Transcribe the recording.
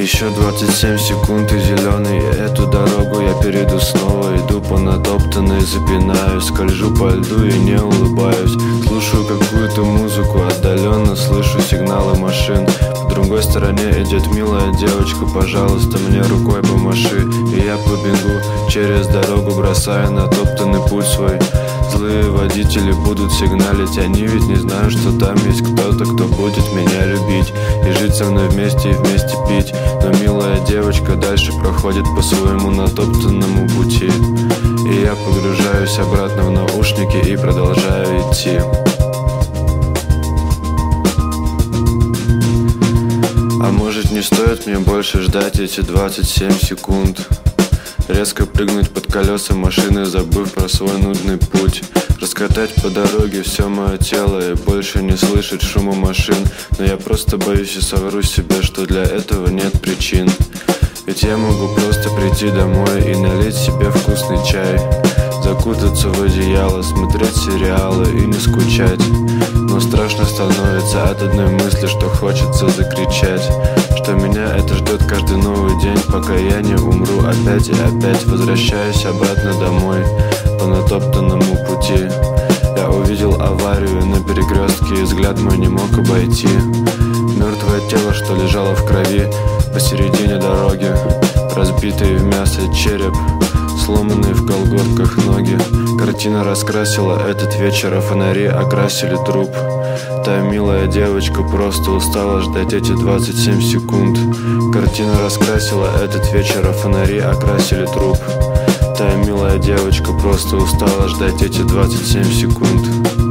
Еще 27 секунд и зеленый Эту дорогу я перейду снова. Иду по натоптанной, запинаюсь Скольжу по льду и не улыбаюсь другой стороне идет милая девочка Пожалуйста, мне рукой помаши. И я побегу через дорогу Бросая натоптанный путь свой. Злые водители будут сигналить Они ведь не знают, что там есть кто-то Кто будет меня любить И жить со мной вместе и вместе пить. Но милая девочка дальше проходит По своему натоптанному пути. И я погружаюсь обратно в наушники И продолжаю идти может не стоит мне больше ждать эти 27 секунд? Резко прыгнуть под колеса машины, забыв про свой нудный путь. Раскатать по дороге все мое тело и больше не слышать шума машин. Но я просто боюсь и совру себе, что для этого нет причин. Ведь я могу просто прийти домой и налить себе вкусный чай Закутаться в одеяло, смотреть сериалы и не скучать. Но страшно становится от одной мысли, что хочется закричать. Что меня это ждет каждый новый день, пока я не умру опять и опять. Возвращаюсь обратно домой по натоптанному пути. Я увидел аварию на перекрестке и взгляд мой не мог обойти. Мертвое тело, что лежало в крови посередине дороги Разбитый в мясо череп сломанные в колготках ноги. Картина раскрасила этот вечер, а фонари окрасили труп. Та милая девочка просто устала ждать эти 27 секунд. Картина раскрасила этот вечер, а фонари окрасили труп. Та милая девочка просто устала ждать эти 27 секунд